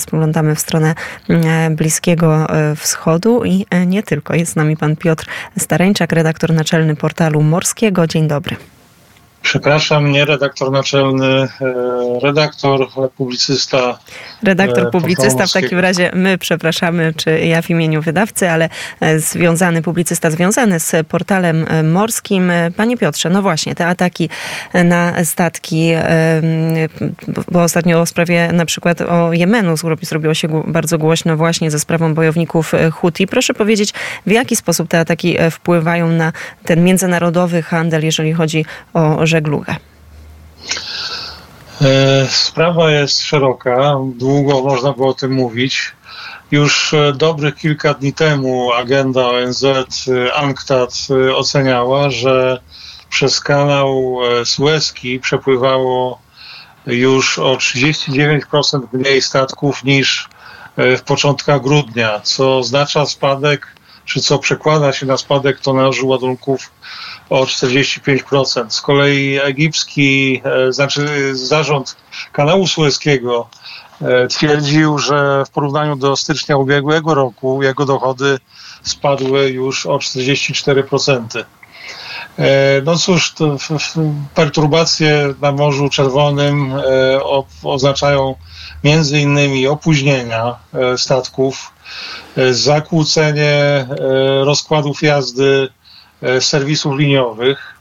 spoglądamy w stronę Bliskiego Wschodu i nie tylko. Jest z nami pan Piotr Stareńczak, redaktor naczelny portalu Morskiego. Dzień dobry. Przepraszam, nie redaktor naczelny, e, redaktor, publicysta. Redaktor, e, publicysta, w takim razie my przepraszamy, czy ja w imieniu wydawcy, ale e, związany, publicysta związany z portalem morskim. Panie Piotrze, no właśnie, te ataki na statki, bo ostatnio o sprawie na przykład o Jemenu zrobiło się bardzo głośno właśnie ze sprawą bojowników Huti. Proszę powiedzieć, w jaki sposób te ataki wpływają na ten międzynarodowy handel, jeżeli chodzi o żeglugę? E, sprawa jest szeroka, długo można było o tym mówić. Już e, dobrych kilka dni temu agenda ONZ UNCTAD e, oceniała, że przez kanał Suezki przepływało już o 39% mniej statków niż w początkach grudnia, co oznacza spadek, czy co przekłada się na spadek tonażu ładunków o 45%. Z kolei egipski, e, znaczy zarząd kanału sueskiego e, twierdził, że w porównaniu do stycznia ubiegłego roku jego dochody spadły już o 44%. E, no cóż, perturbacje na Morzu Czerwonym oznaczają między innymi opóźnienia statków, zakłócenie rozkładów jazdy E, serwisów liniowych.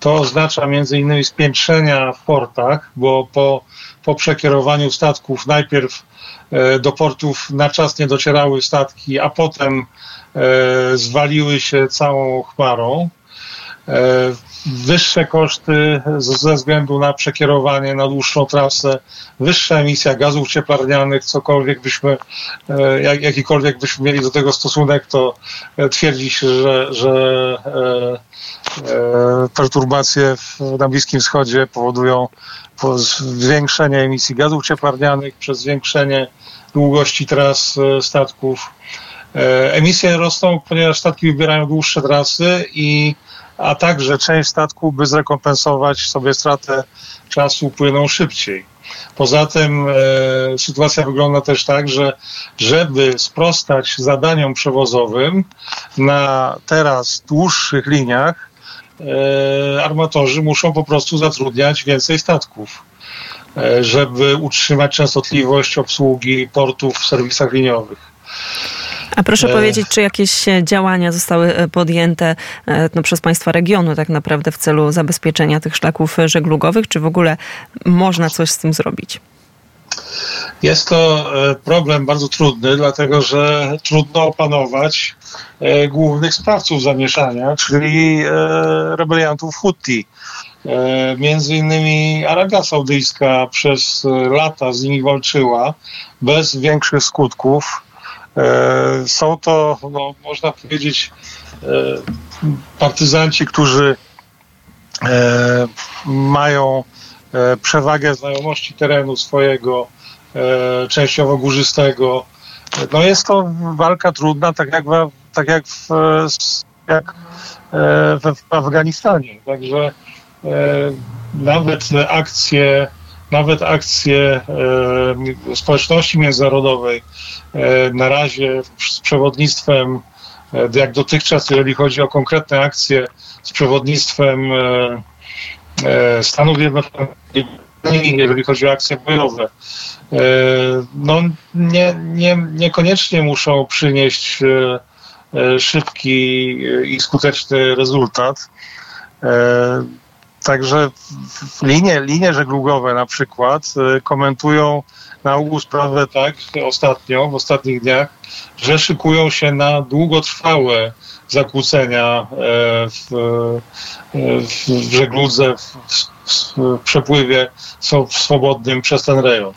To oznacza między innymi spiętrzenia w portach, bo po, po przekierowaniu statków najpierw e, do portów na czas nie docierały statki, a potem e, zwaliły się całą chmarą. Wyższe koszty ze względu na przekierowanie na dłuższą trasę, wyższa emisja gazów cieplarnianych, cokolwiek byśmy, jak, jakikolwiek byśmy mieli do tego stosunek, to twierdzi się, że, że perturbacje na Bliskim Wschodzie powodują zwiększenie emisji gazów cieplarnianych przez zwiększenie długości tras statków. Emisje rosną, ponieważ statki wybierają dłuższe trasy i a także część statków, by zrekompensować sobie stratę czasu, płyną szybciej. Poza tym e, sytuacja wygląda też tak, że żeby sprostać zadaniom przewozowym na teraz dłuższych liniach, e, armatorzy muszą po prostu zatrudniać więcej statków, e, żeby utrzymać częstotliwość obsługi portów w serwisach liniowych. A proszę e... powiedzieć, czy jakieś działania zostały e, podjęte e, no, przez państwa regionu tak naprawdę w celu zabezpieczenia tych szlaków żeglugowych, czy w ogóle można coś z tym zrobić? Jest to e, problem bardzo trudny, dlatego że trudno opanować głównych sprawców zamieszania, czyli rebeliantów Houthi. Między innymi Arabia Saudyjska przez lata z nimi walczyła bez większych skutków. E, są to, no, można powiedzieć, e, partyzanci, którzy e, mają przewagę znajomości terenu swojego, częściowo górzystego. No jest to walka trudna, tak jak, w, tak jak, w, jak w Afganistanie. Także nawet akcje nawet akcje e, społeczności międzynarodowej e, na razie z przewodnictwem, e, jak dotychczas, jeżeli chodzi o konkretne akcje z przewodnictwem Stanów Zjednoczonych, jeżeli chodzi o akcje bojowe, no nie, nie, niekoniecznie muszą przynieść szybki i skuteczny rezultat. Także linie, linie żeglugowe na przykład y, komentują na ogół sprawę tak ostatnio, w ostatnich dniach, że szykują się na długotrwałe zakłócenia e, w, e, w żegludze, w, w, w przepływie swobodnym przez ten rejon.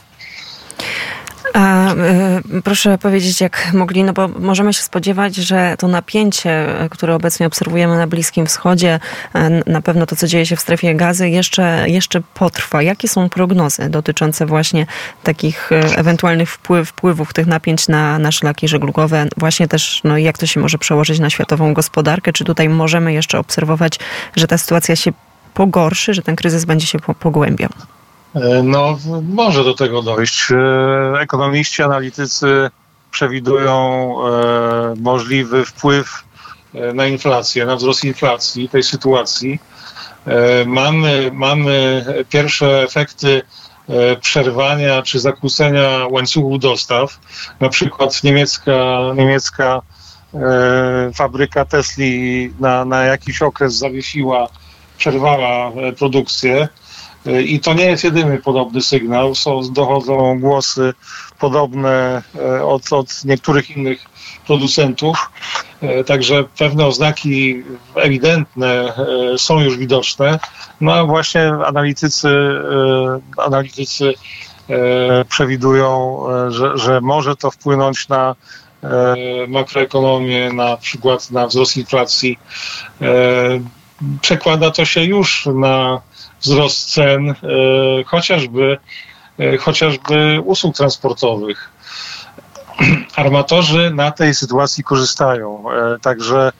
A y, proszę powiedzieć, jak mogli, no bo możemy się spodziewać, że to napięcie, które obecnie obserwujemy na Bliskim Wschodzie, y, na pewno to, co dzieje się w strefie gazy, jeszcze, jeszcze potrwa. Jakie są prognozy dotyczące właśnie takich ewentualnych wpływ, wpływów tych napięć na, na szlaki żeglugowe? Właśnie też, no jak to się może przełożyć na światową gospodarkę? Czy tutaj możemy jeszcze obserwować, że ta sytuacja się pogorszy, że ten kryzys będzie się pogłębiał? No, może do tego dojść. Ekonomiści, analitycy przewidują możliwy wpływ na inflację, na wzrost inflacji tej sytuacji. Mamy, mamy pierwsze efekty przerwania czy zakłócenia łańcuchów dostaw. Na przykład niemiecka, niemiecka fabryka Tesli na, na jakiś okres zawiesiła, przerwała produkcję. I to nie jest jedyny podobny sygnał. Są, dochodzą głosy podobne od, od niektórych innych producentów. Także pewne oznaki ewidentne są już widoczne. No a właśnie analitycy, analitycy przewidują, że, że może to wpłynąć na makroekonomię, na przykład na wzrost inflacji. Przekłada to się już na wzrost cen chociażby, chociażby usług transportowych. Armatorzy na tej sytuacji korzystają, także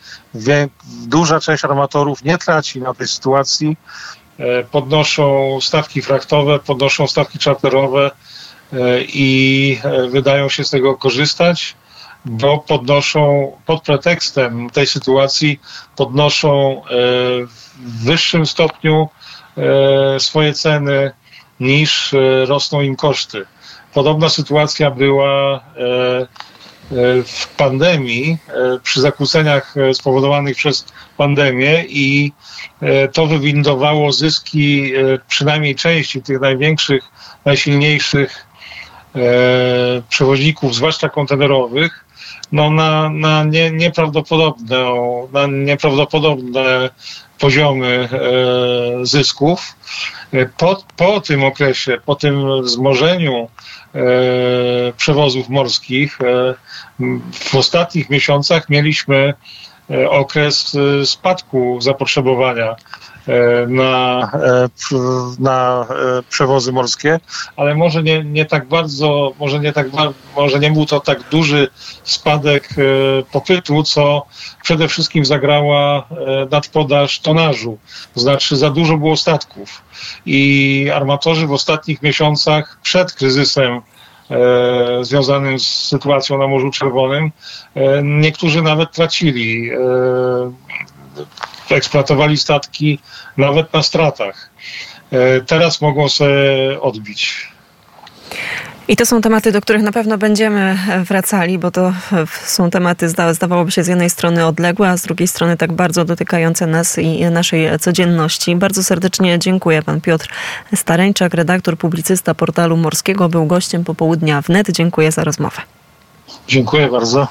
duża część armatorów nie traci na tej sytuacji. Podnoszą stawki fraktowe, podnoszą stawki czarterowe i wydają się z tego korzystać bo podnoszą pod pretekstem tej sytuacji, podnoszą w wyższym stopniu swoje ceny niż rosną im koszty. Podobna sytuacja była w pandemii, przy zakłóceniach spowodowanych przez pandemię i to wywindowało zyski przynajmniej części tych największych, najsilniejszych przewoźników, zwłaszcza kontenerowych, no na, na nie, nieprawdopodobne, na nieprawdopodobne poziomy e, zysków. Po, po tym okresie, po tym wzmożeniu e, przewozów morskich e, w ostatnich miesiącach mieliśmy okres spadku zapotrzebowania na, na przewozy morskie, ale może nie, nie tak bardzo, może nie, tak, może nie był to tak duży spadek popytu, co przede wszystkim zagrała nadpodaż tonażu. To znaczy za dużo było statków i armatorzy w ostatnich miesiącach przed kryzysem E, związanym z sytuacją na Morzu Czerwonym. E, niektórzy nawet tracili, e, eksploatowali statki nawet na stratach. Teraz mogą sobie odbić. I to są tematy, do których na pewno będziemy wracali, bo to są tematy, zdawałoby się, z jednej strony odległe, a z drugiej strony tak bardzo dotykające nas i naszej codzienności. Bardzo serdecznie dziękuję. Pan Piotr Stareńczak, redaktor, publicysta portalu Morskiego, był gościem popołudnia wnet. Dziękuję za rozmowę. Dziękuję bardzo.